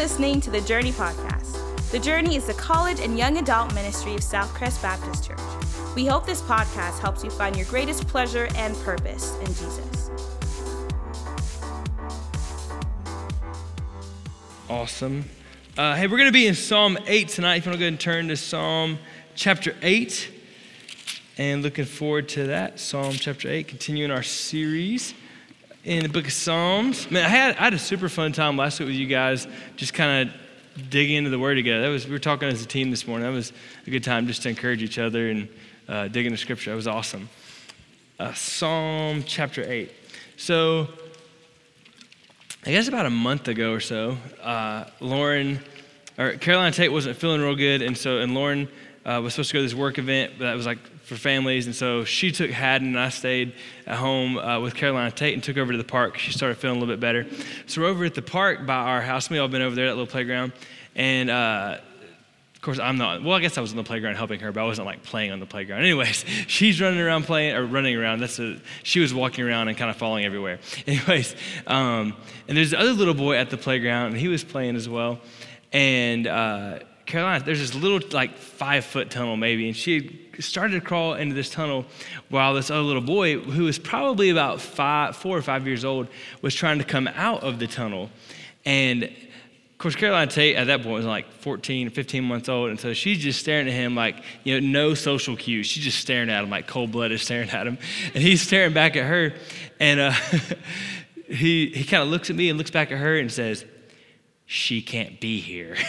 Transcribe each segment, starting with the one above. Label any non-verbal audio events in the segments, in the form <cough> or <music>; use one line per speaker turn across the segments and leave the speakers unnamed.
Listening to the Journey Podcast. The Journey is the college and young adult ministry of Southcrest Baptist Church. We hope this podcast helps you find your greatest pleasure and purpose in Jesus.
Awesome. Uh, hey, we're going to be in Psalm 8 tonight. If you want to go ahead and turn to Psalm chapter 8. And looking forward to that. Psalm chapter 8, continuing our series in the book of Psalms. Man, I had, I had a super fun time last week with you guys, just kind of digging into the Word together. That was we were talking as a team this morning. That was a good time just to encourage each other and uh, dig into Scripture. That was awesome. Uh, Psalm chapter eight. So, I guess about a month ago or so, uh, Lauren or Caroline Tate wasn't feeling real good, and so and Lauren uh, was supposed to go to this work event but that was like for families. And so she took Haddon, and I stayed at home uh, with Caroline Tate and took over to the park. She started feeling a little bit better. So we're over at the park by our house. We all been over there, that little playground. And uh, of course, I'm not. Well, I guess I was on the playground helping her, but I wasn't like playing on the playground. Anyways, <laughs> she's running around playing or running around. That's a, she was walking around and kind of falling everywhere. <laughs> Anyways, um, and there's the other little boy at the playground, and he was playing as well. And uh, Caroline, there's this little like five foot tunnel maybe, and she started to crawl into this tunnel while this other little boy, who was probably about five, four or five years old, was trying to come out of the tunnel. And of course, Caroline Tate at that point was like 14, 15 months old, and so she's just staring at him like, you know, no social cues. She's just staring at him like cold blooded, <laughs> staring at him, and he's staring back at her, and uh, <laughs> he he kind of looks at me and looks back at her and says, "She can't be here." <laughs>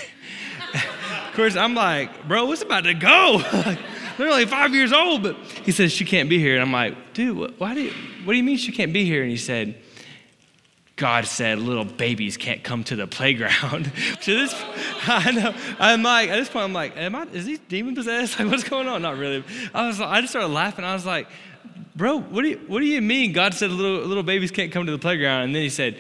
of course, I'm like, bro, what's about to go? <laughs> They're only five years old, but he says she can't be here. And I'm like, dude, why do you, what do you mean she can't be here? And he said, God said little babies can't come to the playground. <laughs> so this, <laughs> I know, I'm like, at this point, I'm like, am I, is he demon possessed? Like, what's going on? Not really. I was, I just started laughing. I was like, bro, what do you, what do you mean? God said little, little babies can't come to the playground. And then he said,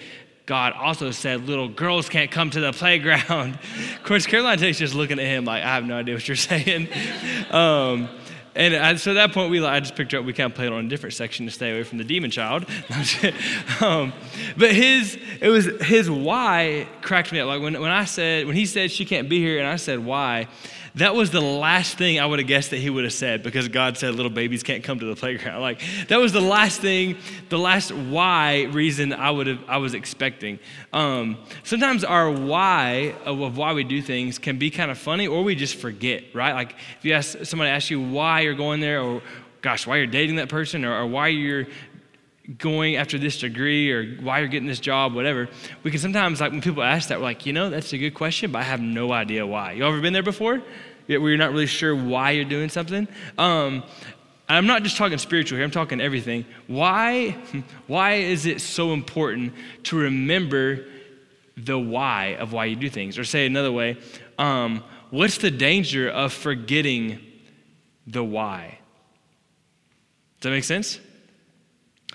God also said little girls can't come to the playground. <laughs> of course, Caroline Tate's just looking at him like, I have no idea what you're <laughs> saying. Um, and I, so at that point, we I just picked her up. We kind of played on a different section to stay away from the demon child. <laughs> um, but his it was his why cracked me up. Like when, when I said when he said she can't be here, and I said why, that was the last thing I would have guessed that he would have said because God said little babies can't come to the playground. <laughs> Like that was the last thing, the last why reason I would have I was expecting. Um, sometimes our why of, why we do things can be kind of funny, or we just forget, right? Like if you ask somebody ask you why you're going there, or gosh, why you're dating that person, or, or why you're going after this degree or why you're getting this job, whatever. We can sometimes, like when people ask that, we're like, you know, that's a good question, but I have no idea why. You ever been there before? Where you're not really sure why you're doing something? Um, I'm not just talking spiritual here, I'm talking everything. Why, <laughs> why is it so important to remember the why of why you do things? Or say another way, um, what's the danger of forgetting the why? Does that make sense?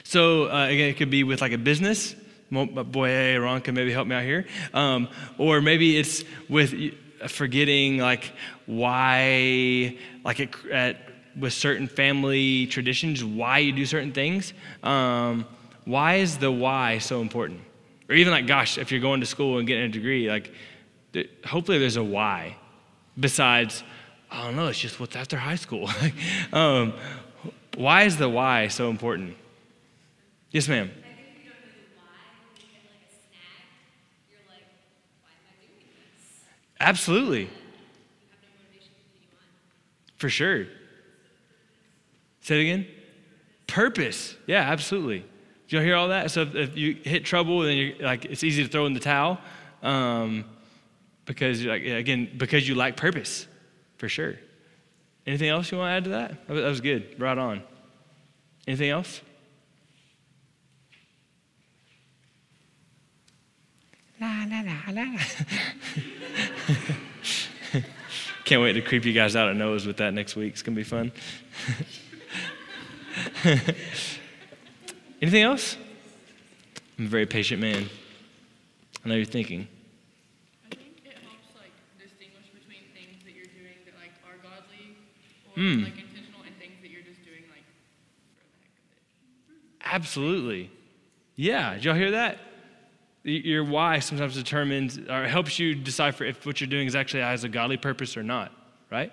So uh, again, it could be with like a business. Boy, hey, Ron can maybe help me out here. Um, or maybe it's with forgetting like why, like it, at, with certain family traditions, why you do certain things. Um, why is the why so important? Or even like, gosh, if you're going to school and getting a degree, like, hopefully there's a why besides, I don't know, it's just what's after high school. <laughs> um, why is the why so important? Yes, ma'am. Absolutely. For sure. Say it again. Purpose. Yeah, absolutely. Did you hear all that? So if, if, you hit trouble, then you're like it's easy to throw in the towel, um, because like again because you lack purpose, for sure. Anything else you want to add to that? That was good. Right on. Anything else? La, la, la, la. Can't wait to creep you guys out of nose with that next week. It's going to be fun. <laughs> Anything else? I'm a very patient man. I know you're thinking.
I think it helps like distinguish between things that you're doing that like are godly or
Mm.
like intentional and things that you're just doing like for the heck of it.
Absolutely. Yeah. Did y'all hear that? Your why sometimes determines or helps you decipher if what you're doing is actually has a godly purpose or not, right?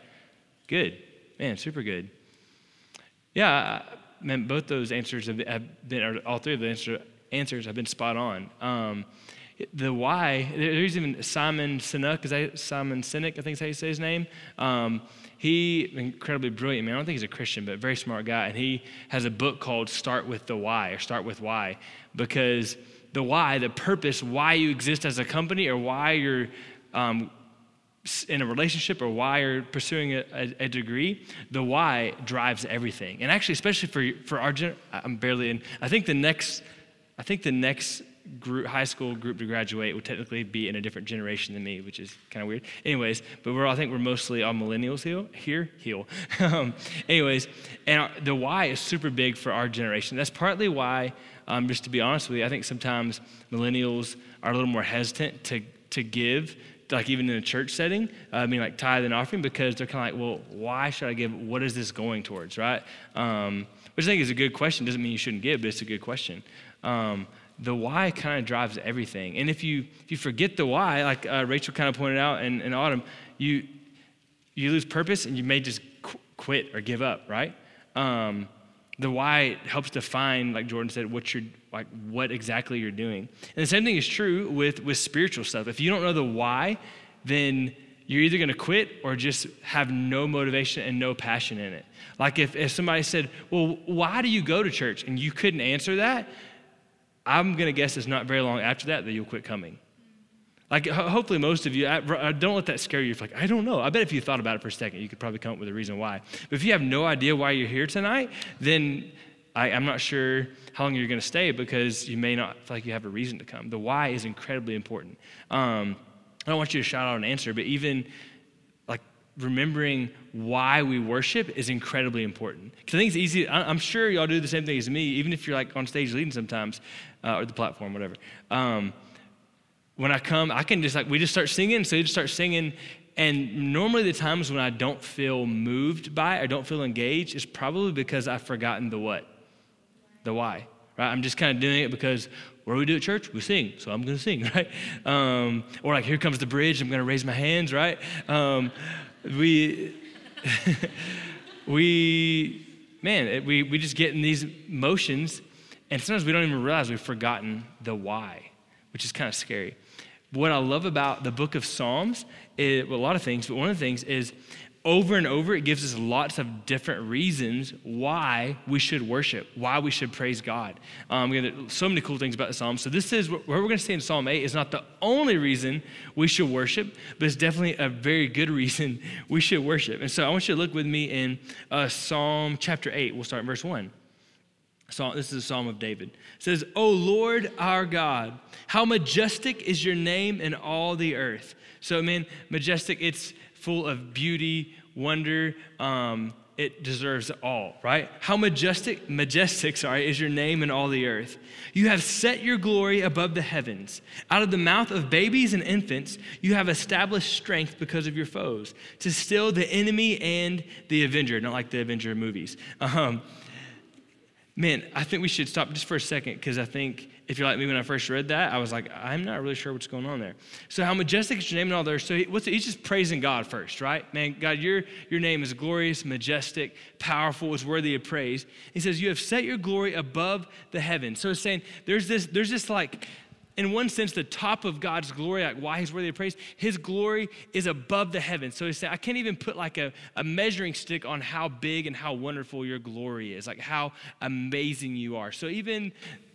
Good. Man, super good. Yeah, man, both those answers have been, or all three of the answer, answers have been spot on. Um, the why, there's even Simon Sinek, is that Simon Sinek, I think is how you say his name. Um, he, incredibly brilliant man, I don't think he's a Christian, but very smart guy. And he has a book called Start with the Why, or Start with Why, because the why, the purpose, why you exist as a company or why you're um, in a relationship or why you're pursuing a, a, degree, the why drives everything. And actually, especially for, for our gen- I'm barely in, I think the next, I think the next group, high school group to graduate would technically be in a different generation than me, which is kind of weird. Anyways, but we're I think we're mostly all millennials here. Here, heal. <laughs> um, anyways, and our, the why is super big for our generation. That's partly why um, just to be honest with you, I think sometimes millennials are a little more hesitant to, to give, like even in a church setting, uh, I mean, like tithe and offering, because they're kind of like, well, why should I give? What is this going towards, right? Um, which I think is a good question. Doesn't mean you shouldn't give, but it's a good question. Um, the why kind of drives everything. And if you if you forget the why, like uh, Rachel kind of pointed out in, in Autumn, you you lose purpose and you may just qu- quit or give up, right? Um, the why helps define, like Jordan said, what you're like what exactly you're doing. And the same thing is true with with spiritual stuff. If you don't know the why, then you're either going to quit or just have no motivation and no passion in it. Like if, if somebody said, Well, why do you go to church? and you couldn't answer that, I'm going to guess it's not very long after that that you'll quit coming. Like, hopefully, most of you, I, don't let that scare you. Like, I don't know. I bet if you thought about it for a second, you could probably come up with a reason why. But if you have no idea why you're here tonight, then I, am not sure how long you're going to stay because you may not feel like you have a reason to come. The why is incredibly important. Um, I don't want you to shout out an answer, but even like remembering why we worship is incredibly important. Because I think it's easy. I'm sure y'all do the same thing as me, even if you're like on stage leading sometimes, uh, or the platform, whatever. Um, when I come, I can just like, we just start singing. So you just start singing. And normally, the times when I don't feel moved by it or don't feel engaged is probably because I've forgotten the what? The why, right? I'm just kind of doing it because what do we do at church? We sing, so I'm going to sing, <laughs> right? Um, or like, here comes the bridge, I'm going to raise my hands, right? Um, we, <laughs> we, man, we, we just get in these motions, and sometimes we don't even realize we've forgotten the why, which is kind of scary what I love about the book of Psalms, is, well, a lot of things, but one of the things is over and over, it gives us lots of different reasons why we should worship, why we should praise God. Um, so many cool things about the Psalms. So, this is where we're going to stay in Psalm 8 is not the only reason we should worship, but it's definitely a very good <laughs> reason we should worship. And so, I want you to look with me in uh, Psalm chapter 8. We'll start in verse 1. This is a psalm of David. It says, O Lord our God, how majestic is your name in all the earth. So, man, majestic, it's full of beauty, wonder. Um, it deserves all, right? How majestic, majestic, sorry, is your name in all the earth. You have set your glory above the heavens. Out of the mouth of babies and infants, you have established strength because of your foes, to still the enemy and the avenger, not like the Avenger movies. Um, Man, I think we should stop just for a second because I think if you're like me when I first read that, I was like, I'm not really sure what's going on there. So, how majestic is your name and all there? So, he, what's, he's just praising God first, right? Man, God, your, your name is glorious, majestic, powerful, is worthy of praise. He says, You have set your glory above the heavens. So, it's saying there's this, there's this like in one sense, the top of God's glory, like why he's worthy of praise, his glory is above the heavens. So he said, I can't even put like a, a measuring stick on how big and how wonderful your glory is, like how amazing you are. So even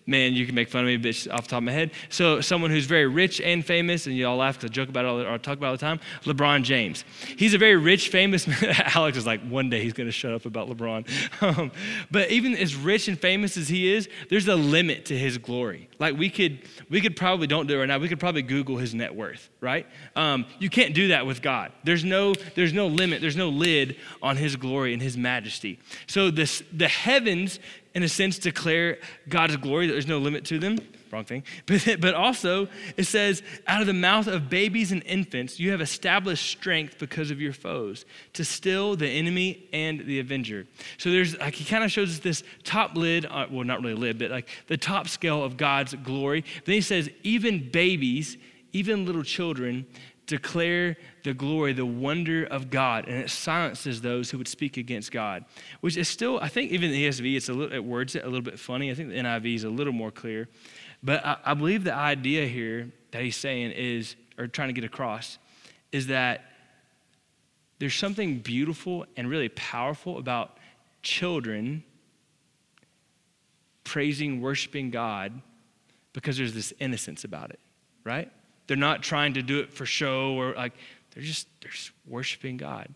man, you can make fun of me, bitch, off the top of my head. So, someone who's very rich and famous, and you all laugh I joke about it all, or talk about it all the time, LeBron James. He's a very rich, famous <laughs> Alex is like, one day he's going to shut up about LeBron. <laughs> Um, but even as rich and famous as he is, there's a limit to his glory. Like, we could, we could probably, don't do it right now, we could probably Google his net worth, right? Um, you can't do that with God. There's no, there's no limit, there's no lid on his glory and his majesty. So, this, the heavens in a sense, declare God's glory, there's no limit to them. wrong thing. <laughs> But, but also, it says, out of the mouth of babies and infants, you have established strength because of your foes, to still the enemy and the avenger. So there's, like, he kind of shows us this top lid, uh, well, not really lid, but like the top scale of God's glory. Then he says, even babies, even little children, declare the glory, the wonder of God, and it silences those who would speak against God, which is still, I think, even the ESV, it's a little, it words it a little bit funny. I think the NIV is a little more clear. But I, I believe the idea here that he's saying is, or trying to get across, is that there's something beautiful and really powerful about children praising, worshiping God because there's this innocence about it, right? They're not trying to do it for show or like, they're just, they're just worshiping God.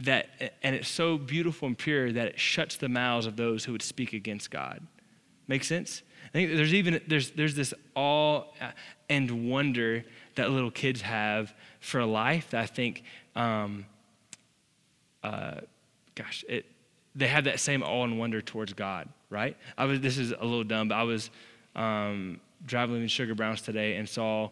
That, and it's so beautiful and pure that it shuts the mouths of those who would speak against God. Make sense? I think there's even there's there's this awe and wonder that little kids have for life that I think, um, uh, gosh, it they have that same awe and wonder towards God, right? I was this is a little dumb, but I was um, driving in Sugar Browns today and saw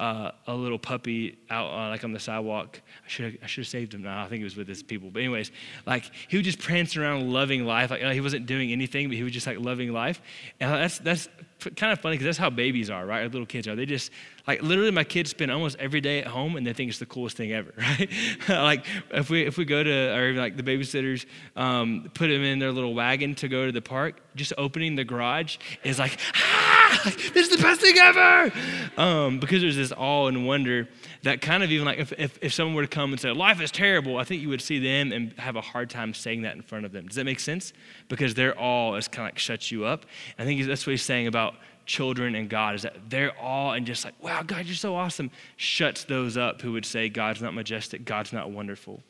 uh, a little puppy out uh, like on the sidewalk. I should I should have saved him. Now I think he was with his people. But anyways, like he would just prance around, loving life. Like he wasn't doing anything, but he was just like loving life. And that's that's kind of funny because that's how babies are, right? Our little kids are. They just like literally my kids spend almost every day at home and they think it's the coolest thing ever, <laughs> right? <laughs> like if we if we go to or like the babysitters um, put them in their little wagon to go to the park, just opening the garage is like ah this is the best thing ever. Um, because there's this awe and wonder that kind of even like if, if, if someone were to come and say, life is terrible, I think you would see them and have a hard time saying that in front of them. Does that make sense? Because their awe is kind of like shuts you up. I think that's what he's saying about children and God is that their awe and just like, wow, God, you're so awesome, shuts those up who would say, God's not majestic, God's not wonderful.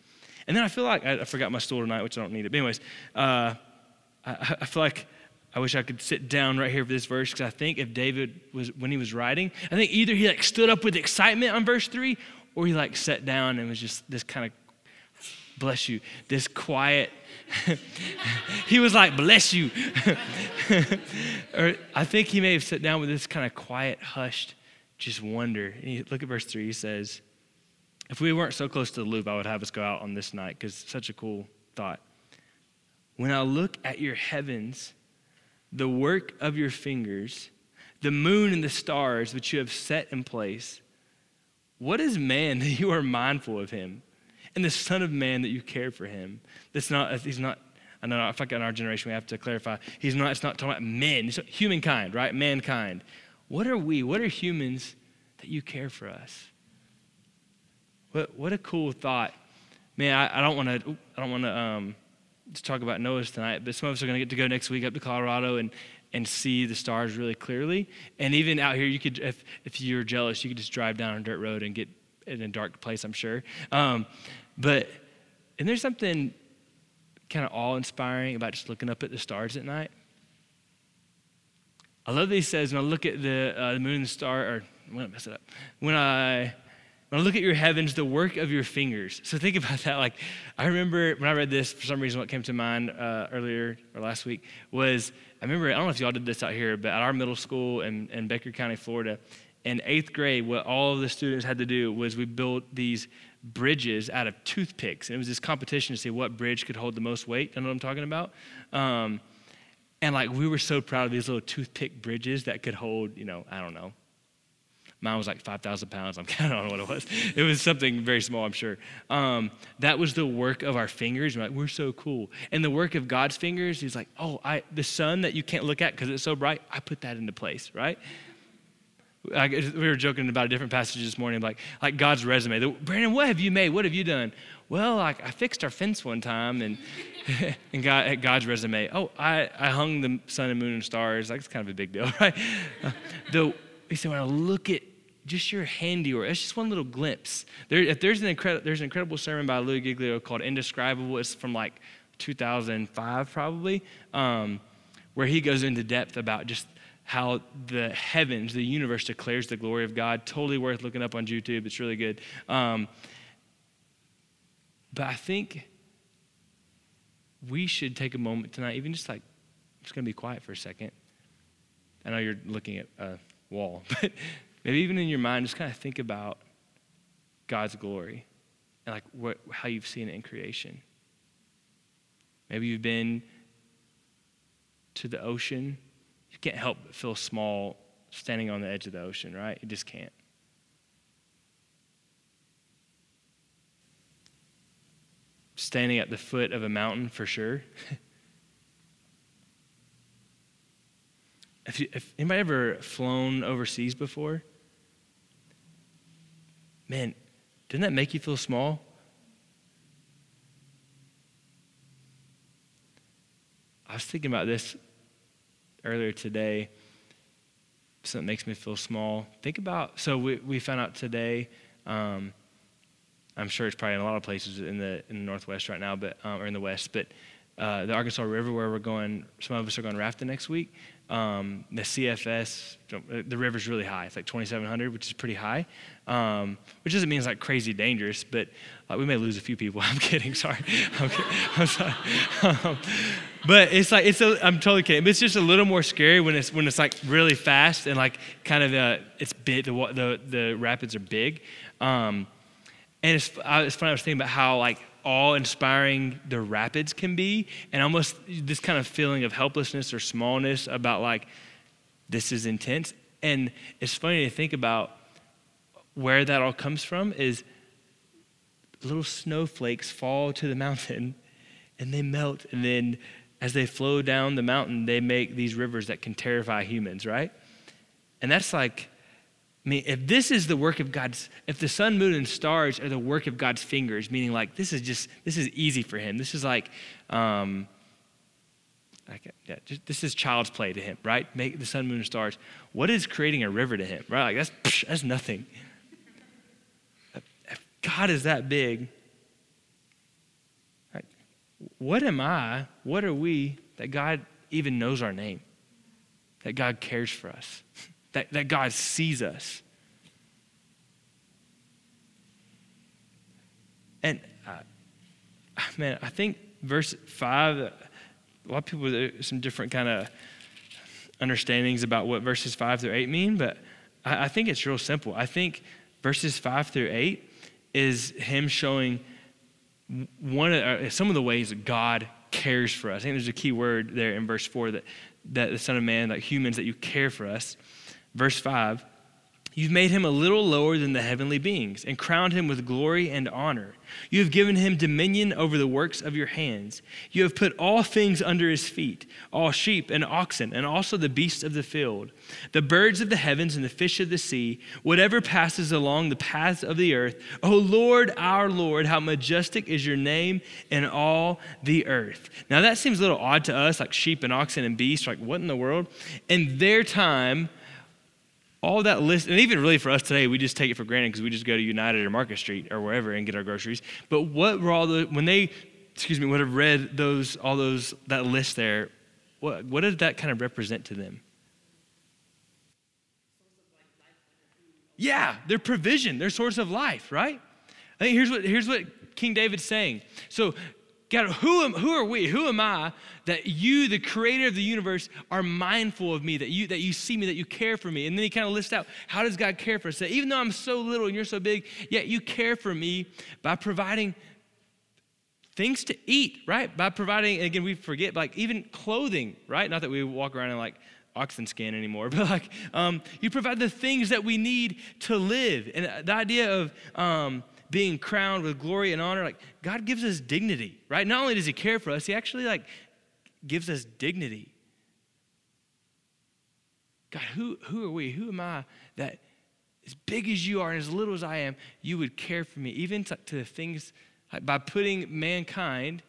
And then I feel like, I, I forgot my stool tonight, which I don't need it. But, anyways, uh, I, I feel like I wish I could sit down right here for this verse because I think if David was, when he was writing, I think either he like stood up with excitement on verse three or he like sat down and was just this kind of, bless you, this quiet. <laughs> he was like, bless you. <laughs> or I think he may have sat down with this kind of quiet, hushed, just wonder. And he, look at verse three. He says, if we weren't so close to the loop, I would have us go out on this night because such a cool thought. When I look at your heavens, the work of your fingers, the moon and the stars which you have set in place. What is man <laughs> that you are mindful of him? And the Son of Man that you care for him. That's not, he's not, I know, I like in our generation we have to clarify. He's not, it's not talking about men, it's humankind, right? Mankind. What are we? What are humans that you care for us? What, what a cool thought. Man, I, I don't want to, I don't want to, um, to talk about NOAA's tonight, but some of us are going to get to go next week up to Colorado and, and see the stars really clearly. And even out here, you could, if, if you're jealous, you could just drive down a dirt road and get in a dark place, I'm sure. Um, but, and there's something kind of awe inspiring about just looking up at the stars at night. I love that he says, when I look at the, uh, the moon and the star, or I'm going to mess it up. When I when I look at your heavens, the work of your fingers. So think about that. Like, I remember when I read this, for some reason, what came to mind uh, earlier or last week was I remember, I don't know if y'all did this out here, but at our middle school in, in Baker County, Florida, in eighth grade, what all of the students had to do was we built these bridges out of toothpicks. And it was this competition to see what bridge could hold the most weight. You know what I'm talking about? Um, and like, we were so proud of these little toothpick bridges that could hold, you know, I don't know, Mine was like 5,000 pounds. I'm <laughs> of don't what it was. It was something very small, I'm sure. Um, that was the work of our fingers. We're like, we're so cool. And the work of God's fingers, he's like, oh, I, the sun that you can't look at because it's so bright, I put that into place, right? I, we were joking about a different passage this morning, like, like God's resume. The, Brandon, what have you made? What have you done? Well, like I fixed our fence one time, and <laughs> and God, God's resume. Oh, I, I hung the sun and moon and stars. Like it's kind of a big deal, <laughs> right? Uh, the, he said, when I look at just your handiwork. It's just one little glimpse. There, if there's an incredible, there's an incredible sermon by Louis Giglio called "Indescribable." It's from like 2005, probably, um, where he goes into depth about just how the heavens, the universe, declares the glory of God. Totally worth looking up on YouTube. It's really good. Um, but I think we should take a moment tonight, even just like, I'm just going to be quiet for a second, I know you're looking at a wall, <laughs> but maybe even in your mind, just kind of think about God's glory and like what, how you've seen it in creation. Maybe you've been to the ocean. You can't help but feel small standing on the edge of the ocean, right? You just can't. Standing at the foot of a mountain for sure. <laughs> if, you, if anybody ever flown overseas before, man, didn't that make you feel small? I was thinking about this earlier today. Something makes me feel small. Think about so we, we found out today. Um, I'm sure it's probably in a lot of places in the in the Northwest right now, but um, or in the West. But uh, the Arkansas River, where we're going, some of us are going rafting next week. Um, the CFS, the river's really high. It's like 2,700, which is pretty high. Um, which doesn't mean it's like crazy dangerous, but we may lose a few people. <laughs> I'm kidding. Sorry. I'm, kidding. I'm sorry. Um, but it's like it's. A, I'm totally kidding. But it's just a little more scary when it's when it's like really fast and like kind of uh, it's big. The the the rapids are big. Um, and it's, it's funny. I was thinking about how like awe inspiring the rapids can be, and almost this kind of feeling of helplessness or smallness about like, this is intense. And it's funny to think about where that all comes from is little snowflakes fall to the <laughs> mountain and they melt, and then as they flow down the mountain, they make these rivers that can terrify humans, right? And that's like I mean, if this is the work of God's, if the sun, moon, and stars are the work of God's fingers, meaning like this is just, this is easy for him. This is like, um, like yeah, just, this is child's play to him, right? Make the sun, moon, and stars. What is creating a river to him, right? Like that's, psh, that's nothing. If God is that big, right, what am I, what are we that God even knows our name? That God cares for us? <laughs> that, that God sees us. And uh, man, I think verse 5, a lot of people, there's some different kind of understandings about what verses 5 through 8 mean, but I, I think it's real simple. I think verses 5 through 8 is him showing one of, uh, some of the ways that God cares for us. I think there's a key word there in verse 4 that, that the Son of Man, like humans, that you care for us. Verse 5 You've made him a little lower than the heavenly beings and crowned him with glory and honor. You have given him dominion over the works of your hands. You have put all things under his feet all sheep and oxen, and also the beasts of the field, the birds of the heavens and the fish of the sea, whatever passes along the paths of the earth. O Lord, our Lord, how majestic is your name in all the earth. Now that seems a little odd to us, like sheep and oxen and beasts. Like, what in the world? In their time, all that list, and even really for us today, we just take it for granted because we just go to United or Market Street or wherever and get our groceries. But what were all the when they, excuse me, would have read those all those that list there, what what did that kind of represent to them? Yeah, their provision, their source of life, right? I think here's what here's what King David's saying. So God, who, am, who are we? Who am I that you, the creator of the universe, are mindful of me, that you, that you see me, that you care for me? And then he kind of lists out, how does God care for us? That even though I'm so little and you're so big, yet you care for me by providing things to eat, right? By providing, again, we forget, like even clothing, right? Not that we walk around in like oxen skin anymore, <laughs> but like um, you provide the things that we need to live. And the idea of, um, being crowned with glory and honor, like God gives us dignity, right? Not only does He care for us, He actually like gives us dignity. God, who, who are we? Who am I that as big as you are and as little as I am, you would care for me, even to, to the things like by putting mankind,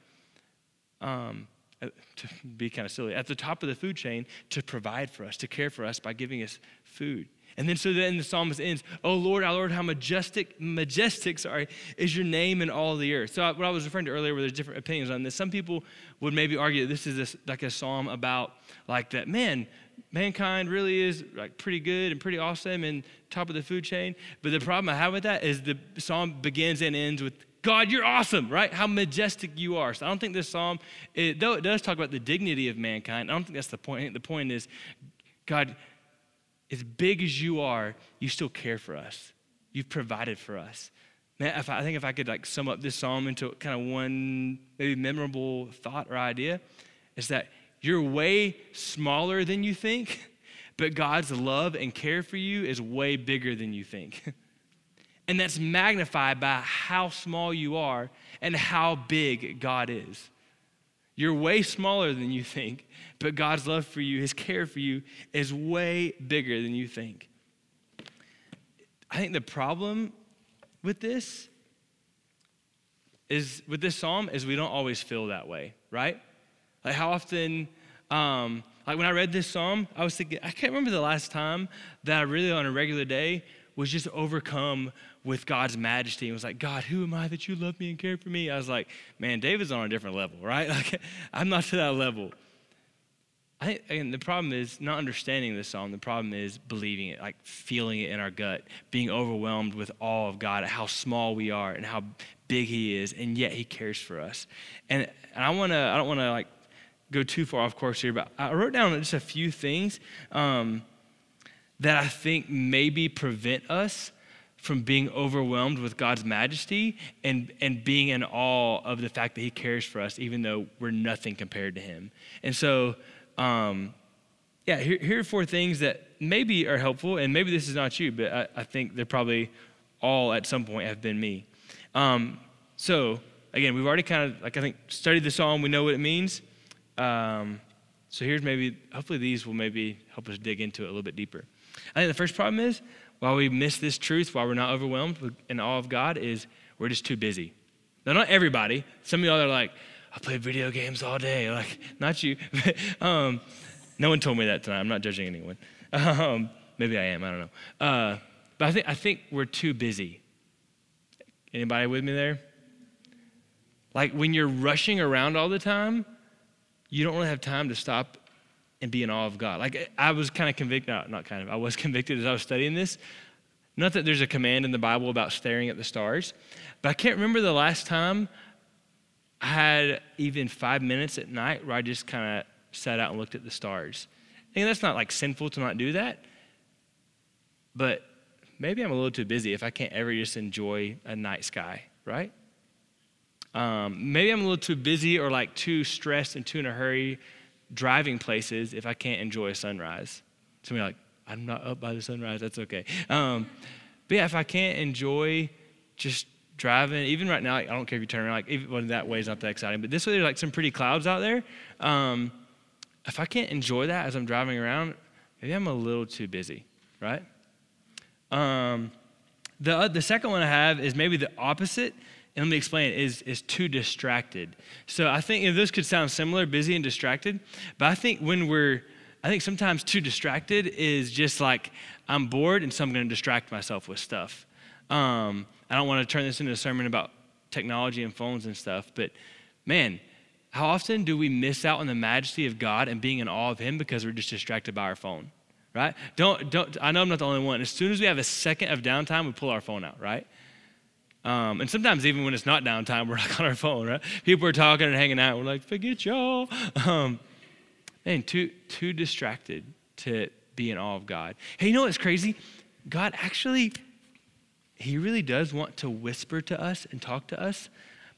um, uh, to be kind of silly, at the top of the food chain to provide for us, to care for us by giving us food. And then so then the psalmist ends, Oh Lord, our Lord, how majestic, majestic, sorry, is your name in all the earth. So what I was referring to earlier where there's different opinions on this. Some people would maybe argue that this is a, like a psalm about like that, man, mankind really is like pretty good and pretty awesome and top of the food chain. But the problem I have with that is the psalm begins and ends with God, you're awesome, right? How majestic you are. So I don't think this psalm, it, though it does talk about the dignity of mankind, I don't think that's the point. the point is, God, as big as you are, you still care for us. You've provided for us. Man, if I, I think if I could like sum up this psalm into kind of one maybe memorable thought or idea, is that you're way smaller than you think, <laughs> but God's love and care for you is way bigger than you think. <laughs> and that's magnified by how small you are and how big God is. You're way smaller than you think, but God's love for you, His care for you, is way bigger than you think. I think the problem with this is with this psalm is we don't always feel that way, right? Like how often, um, like when I read this psalm, I was thinking, I can't remember the last time that I really on a regular day was just overcome with God's majesty and was like, God, who am I that you love me and care for me? I was like, man, David's on a different level, right? <laughs> Like, I'm not to that level. I think, again, the problem is not understanding this psalm. The problem is believing it, like feeling it in our gut, being overwhelmed with awe of God, how small we are and how big He is, and yet He cares for us. And, and I want to, I don't want to like go too far off course here, but I wrote down just a few things um, that I think maybe prevent us from being overwhelmed with God's majesty and, and being in awe of the fact that He cares for us, even though we're nothing compared to Him. And so, um, yeah, here, here, are four things that maybe are helpful, and maybe this is not you, but I, I think they're probably all at some point have been me. Um, so, again, we've already kind of, like, I think, studied the psalm, we know what it means. Um, so, here's maybe, hopefully, these will maybe help us dig into it a little bit deeper. I think the first problem is, while we miss this truth, while we're not overwhelmed in awe of God, is we're just too busy. Now, not everybody. Some of y'all are like, I play video games all day. <laughs> Like, not you. <laughs> um, no one told me that tonight. I'm not judging anyone. <laughs> Um, maybe I am. I don't know. Uh, but I think, I think we're too busy. Anybody with me there? Like when you're rushing around all the time, you don't really have time to stop and be in awe of God. Like I was kind of convicted, not, not kind of, I was <laughs> convicted as I was studying this. Not that there's a command in the Bible about staring at the stars, but I can't remember the last time I had even five minutes at night where I just kind of sat out and looked at the stars. And that's not like sinful to not do that, but maybe I'm a little too busy if I can't ever just enjoy a night sky, right? Um, maybe I'm a little too busy or like too stressed and too in a hurry driving places if I can't enjoy a sunrise. Somebody like, I'm not up by the sunrise, that's okay. Um, but yeah, if I can't enjoy just driving, even right now, like, I don't care if you turn around, like even that way is not that exciting, but this way there's like some pretty clouds out there. Um, if I can't enjoy that as I'm driving around, maybe I'm a little too busy, right? Um, the, uh, the second one I have is maybe the opposite, and let me explain, is, is too distracted. So I think you know, this could sound similar, busy and distracted, but I think when we're, I think sometimes too distracted is just like, I'm bored, and so I'm going to distract myself with stuff. Um, I don't want to turn this into a sermon about technology and phones and stuff, but man, how often do we miss out on the majesty of God and being in awe of Him because we're just distracted by our phone? Right? Don't, don't, I know I'm not the only one. As soon as we have a second of downtime, we pull our phone out, right? Um, and sometimes even when it's not downtime, we're <laughs> like on our phone, right? People are talking and hanging out. We're like, forget y'all. <laughs> Um, man, too, too distracted to be in awe of God. Hey, you know what's crazy? God actually he really does want to whisper to us and talk to us.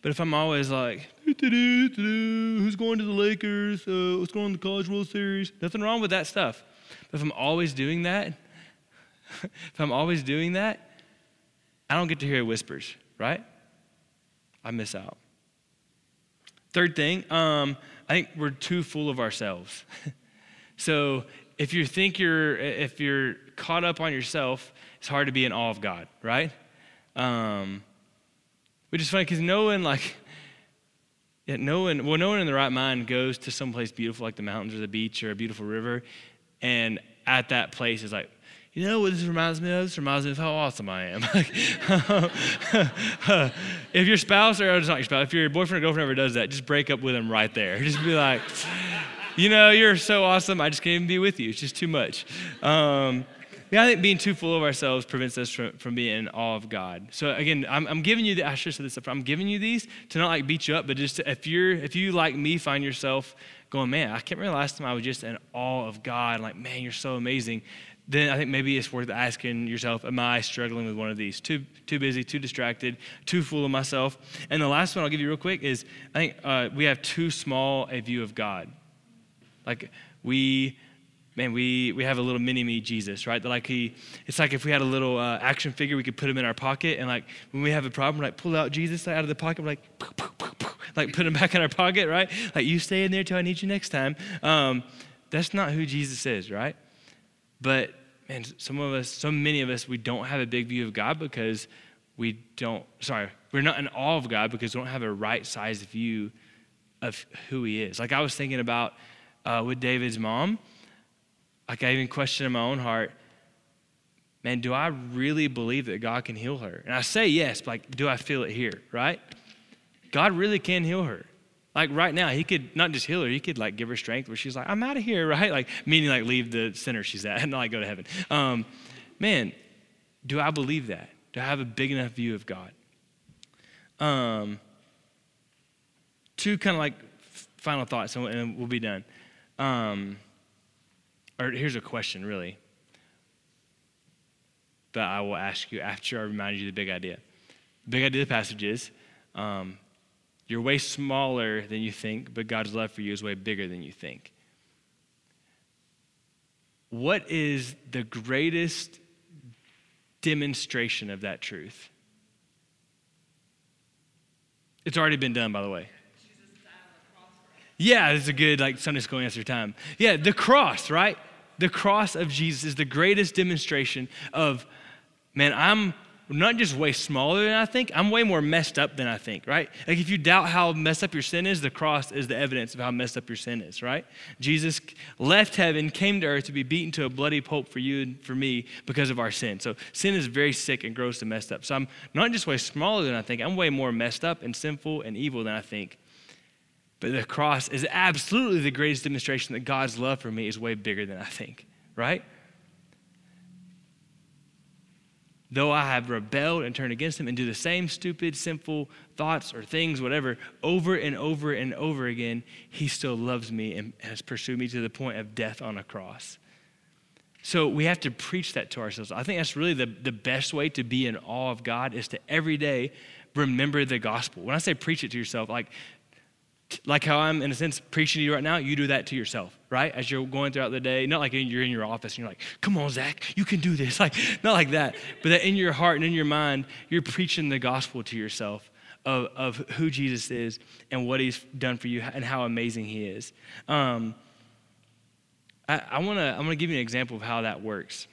But if I'm always like, who's going to the Lakers? Uh, what's going on the College World Series? Nothing wrong with that stuff. But if I'm always doing that, <laughs> if I'm always doing that, I don't get to hear whispers, right? I miss out. Third thing, um, I think we're too full of ourselves. <laughs> so if you think you're, if you're caught up on yourself, it's hard to be in awe of God, right? Um, which is funny because no one like, <laughs> yeah, no one, well, no one in the right mind goes to some place beautiful like the mountains or the beach or a beautiful river, and at that place is like, you know what this reminds me of? This reminds me of how awesome I am. <laughs> <laughs> if your spouse, or it's not your spouse, if your boyfriend or girlfriend ever does that, just break up with them right there. <laughs> Just be like, you know, you're so awesome, I just can't even be with you. It's just too much. Um, yeah, I think being too full of ourselves prevents us from, from being in awe of God. So again, I'm, I'm giving you the I should say this up. I'm giving you these to not like beat you up, but just to, if you're if you like me find yourself going, man, I can't remember last time I was just in awe of God. Like, man, you're so amazing. Then I think maybe it's worth asking yourself, am I struggling with one of these? Too, too busy, too distracted, too full of myself. And the last one I'll give you real quick is I think uh, we have too small a view of God. Like we, man, we, we have a little mini me Jesus, right? That like he, it's like if we had a little uh, action figure, we could put him in our pocket. And like when we have a problem, like pull out Jesus out of the pocket, we're like, poof, poof, poof, like put him <laughs> back in our pocket, right? Like you stay in there till I need you next time. Um, that's not who Jesus is, right? But man, some of us, so many of us, we don't have a big view of God because we don't, sorry, we're not in awe of God because we don't have a right sized view of who He is. Like I was thinking about uh, with David's mom, like I even questioned in my own heart, man, do I really believe that God can heal her? And I say yes, but like, do I feel it here, right? God really can heal her. Like right now, he could not just heal her, he could like give her strength where she's like, I'm out of here, <laughs> right? Like, meaning like leave the center she's at <laughs> and like go to heaven. Um, man, do I believe that? Do I have a big enough view of God? Um, two kind of like final thoughts and we'll be done. Um, or here's a question, really, that I will ask you after I remind you the big idea. Big idea of the passage is um, you're way smaller than you think, but God's love for you is way bigger than you think. What is the greatest demonstration of that truth? It's already been done, by the way. Yeah, it's a good like Sunday school answer time. Yeah, the cross, right? The cross of Jesus is the greatest demonstration of, man, I'm not just way smaller than I think, I'm way more messed up than I think, right? Like if you doubt how messed up your sin is, the cross is the evidence of how messed up your sin is, right? Jesus left heaven, came to earth to be beaten to a bloody pulp for you and for me because of our sin. So sin is very sick and gross and messed up. So I'm not just way smaller than I think, I'm way more messed up and sinful and evil than I think. But the cross is absolutely the greatest demonstration that God's love for me is way bigger than I think, right? Though I have rebelled and turned against him and do the same stupid, sinful thoughts or things, whatever, over and over and over again, he still loves me and has pursued me to the point of death on a cross. So we have to preach that to ourselves. I think that's really the, the best way to be in awe of God is to every day remember the gospel. When I say preach it to yourself, like like how I'm, in a sense, preaching to you right now, you do that to yourself, right? As you're going throughout the day. Not like you're in your office and you're like, come on, Zach, you can do this. <laughs> Like, not like that. But that in your heart and in your mind, you're preaching the gospel to yourself of, of who Jesus is and what he's done for you and how amazing he is. Um, I, I want to I'm gonna give you an example of how that works.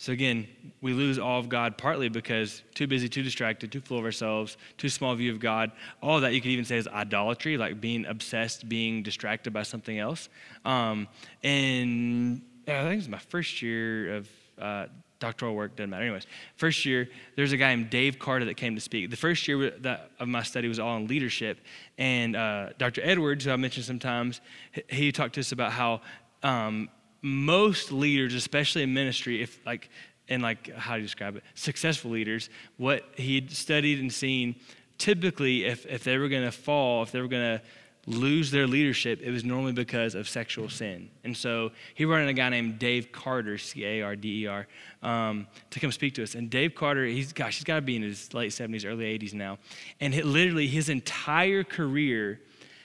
So again, we lose all of God partly because too busy, too distracted, too full of ourselves, too small view of God. All of that you could even say is idolatry, like being obsessed, being distracted by something else. Um, and I think it was my first year of uh, doctoral work, doesn't matter. Anyways, first year, there's a guy named Dave Carder that came to speak. The first year of my study was all in leadership. And uh, Dr. Edwards, who I mentioned sometimes, he talked to us about how um, most leaders, especially in ministry, if like, and like, how do you describe it? Successful leaders, what he'd studied and seen, typically, if, if they were going to fall, if they were going to lose their leadership, it was normally because of sexual sin. And so he brought in a guy named Dave Carder, C A R D E R, um, to come speak to us. And Dave Carder, he's, gosh, he's got to be in his late 70s, early 80s now. And literally, his entire career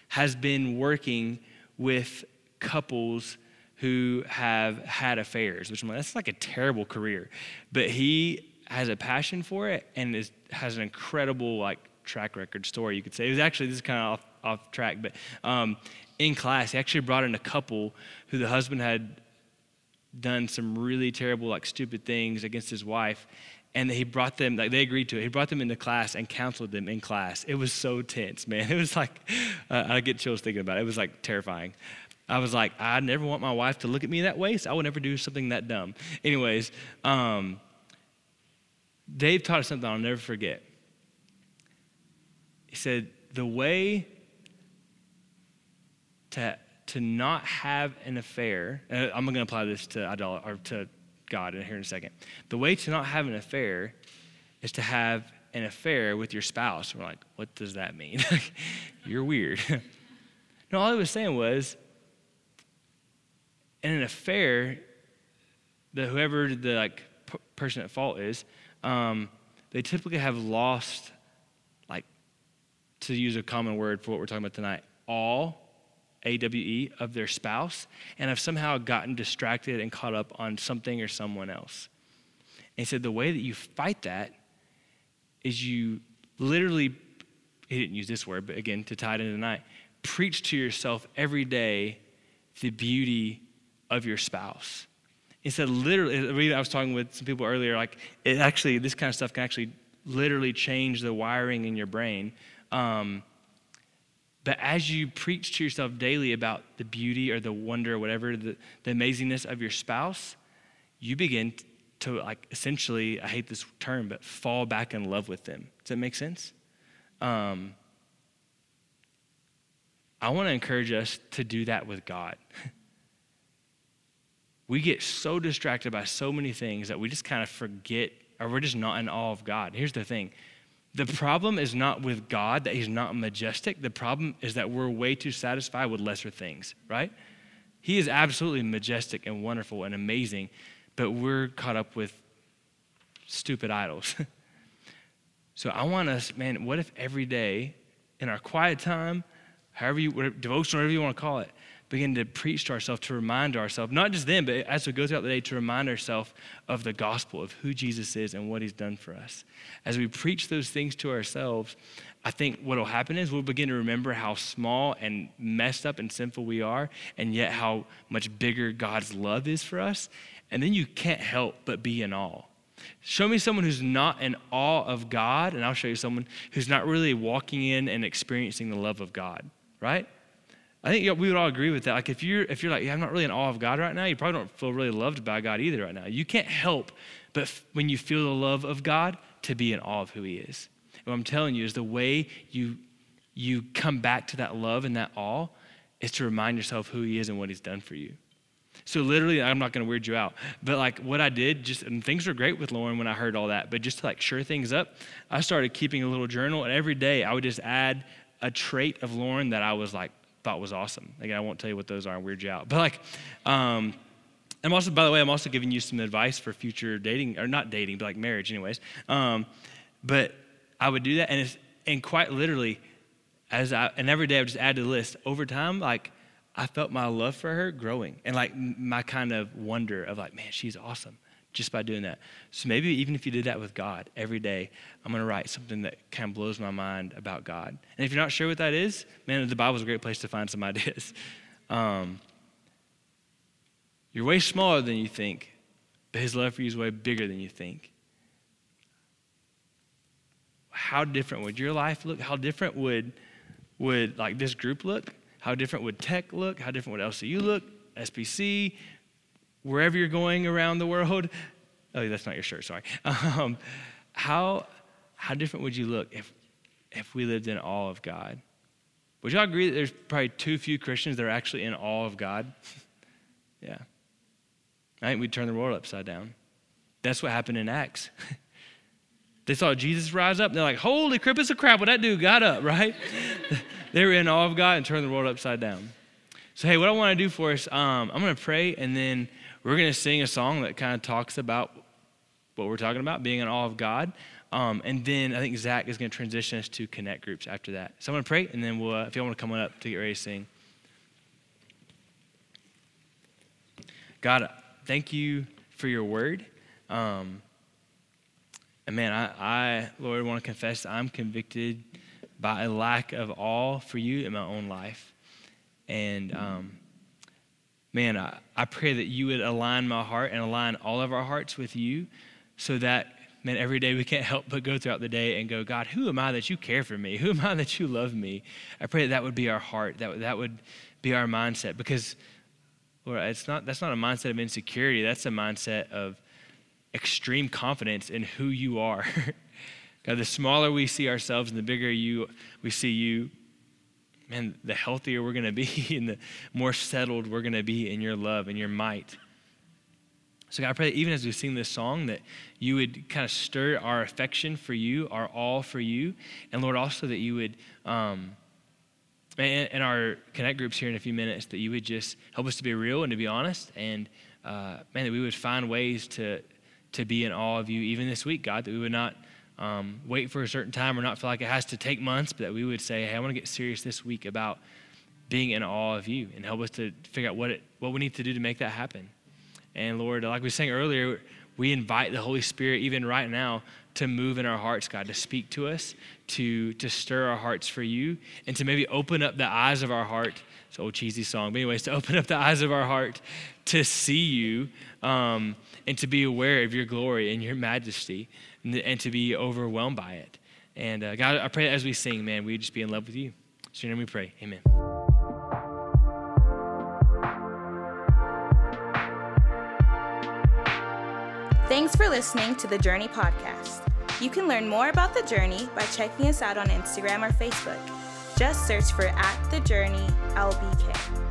has been working with couples who have had affairs, which like, that's like a terrible career. But he has a passion for it and is, has an incredible like track record story, you could say. It was actually, this is kind of off, off track, but um, in class, he actually brought in a couple who the husband had done some really terrible, like stupid things against his wife. And he brought them, like they agreed to it. He brought them into class and counseled them in class. It was so tense, man. <laughs> It was like, uh, I get chills thinking about it. It was like terrifying. I was like, I never want my wife to look at me that way, so I would never do something that dumb. Anyways, um, Dave taught us something I'll never forget. He said, the way to, to not have an affair, I'm going to apply this to, idol- or to God here in a second. The way to not have an affair is to have an affair with your spouse. We're like, what does that mean? <laughs> You're weird. <laughs> no, all he was saying was, in an affair, the whoever the like p- person at fault is, um, they typically have lost, like, to use a common word for what we're talking about tonight, all, A W E, of their spouse, and have somehow gotten distracted and caught up on something or someone else. And he said the way that you fight that is you literally, he didn't use this word, but again, to tie it into tonight, preach to yourself every day the beauty of your spouse. He said, literally, I was talking with some people earlier, like, it actually, this kind of stuff can actually literally change the wiring in your brain. Um, but as you preach to yourself daily about the beauty or the wonder or whatever, the, the amazingness of your spouse, you begin to, like, essentially, I hate this term, but fall back in love with them. Does that make sense? Um, I want to encourage us to do that with God. We get so distracted by so many things that we just kind of forget or we're just not in awe of God. Here's the thing the problem is not with God that He's not majestic. The problem is that we're way too satisfied with lesser things, right? He is absolutely majestic and wonderful and amazing, but we're caught up with stupid idols. <laughs> so I want us, man, what if every day in our quiet time, however you, devotion, whatever you want to call it, begin to preach to ourselves, to remind ourselves, not just then, but as we go throughout the day, to remind ourselves of the gospel, of who Jesus is and what he's done for us. As we preach those things to ourselves, I think what will happen is we'll begin to remember how small and messed up and sinful we are, and yet how much bigger God's love is for us. And then you can't help but be in awe. Show me someone who's not in awe of God, and I'll show you someone who's not really walking in and experiencing the love of God, right? I think we would all agree with that. Like if you're if you're like, yeah, I'm not really in awe of God right now, you probably don't feel really loved by God either right now. You can't help but when you feel the love of God to be in awe of who He is. And what I'm telling you is the way you you come back to that love and that awe is to remind yourself who He is and what He's done for you. So literally, I'm not going to weird you out, but like what I did, just and things were great with Lauren when I heard all that. But just to like sure things up, I started keeping a little journal, and every day I would just add a trait of Lauren that I was like thought was awesome. Again, I won't tell you what those are and weird you out. But like, um, I'm also, by the way, I'm also giving you some advice for future dating, or not dating, but like marriage, anyways. Um, but I would do that, and it's, and quite literally, as I, and every day I would just add to the list. Over time, like, I felt my love for her growing, and like my kind of wonder of like, man, she's awesome just by doing that. So maybe even if you did that with God every day, I'm going to write something that kind of blows my mind about God. And if you're not sure what that is, man, the Bible's a great place to find some <laughs> ideas. Um, you're way smaller than you think, but His love for you is way bigger than you think. How different would your life look? How different would would like this group look? How different would tech look? How different would LCU look? SBC, wherever you're going around the world. Oh, that's not your shirt, sorry. Um, how, how different would you look if, if we lived in awe of God? Would y'all agree that there's probably too few Christians that are actually in awe of God? <laughs> yeah. I think we'd turn the world upside down. That's what happened in Acts. <laughs> they saw Jesus rise up, and they're like, holy crap, it's a crap what that dude got up, right? <laughs> they were in awe of God and turned the world upside down. So, hey, what I want to do for us, um, I'm going to pray, and then we're going to sing a song that kind of talks about what we're talking about, being in awe of God. Um, and then I think Zach is going to transition us to connect groups after that. So I'm going to pray, and then we'll, uh, if you all want to come on up to get ready to sing. God, thank you for your word. Um, and man, I, I, Lord, want to confess I'm convicted by a lack of awe for you in my own life. And um, man, I, I pray that you would align my heart and align all of our hearts with you so that, man, every day we can't help but go throughout the day and go, God, who am I that you care for me? Who am I that you love me? I pray that that would be our heart, that, that would be our mindset because, Lord, it's not, that's not a mindset of insecurity. That's a mindset of extreme confidence in who you are. <laughs> God, the smaller we see ourselves and the bigger you, we see you, man, the healthier we're going to be <laughs> and the more settled we're going to be in your love and your might. So, God, I pray that even as we sing this song, that you would kind of stir our affection for you, our all for you. And Lord, also that you would, um, and, in our connect groups here in a few minutes, that you would just help us to be real and to be honest and uh, man, that we would find ways to, to be in awe of you even this week, God, that we would not um, wait for a certain time or not feel like it has to take months, but that we would say, hey, I want to get serious this week about being in awe of you and help us to figure out what, it, what we need to do to make that happen. And Lord, like we sang earlier, we invite the Holy Spirit, even right now, to move in our hearts, God, to speak to us, to, to stir our hearts for you, and to maybe open up the eyes of our heart. It's an old cheesy song, but anyways, to open up the eyes of our heart to see you um, and to be aware of your glory and your majesty and, to be overwhelmed by it. And uh, God, I pray as we sing, man, we just be in love with you. So, your name we pray. Amen.
Thanks for listening to the Journey Podcast. You can learn more about the Journey by checking us out on Instagram or Facebook. Just search for at the Journey LBK.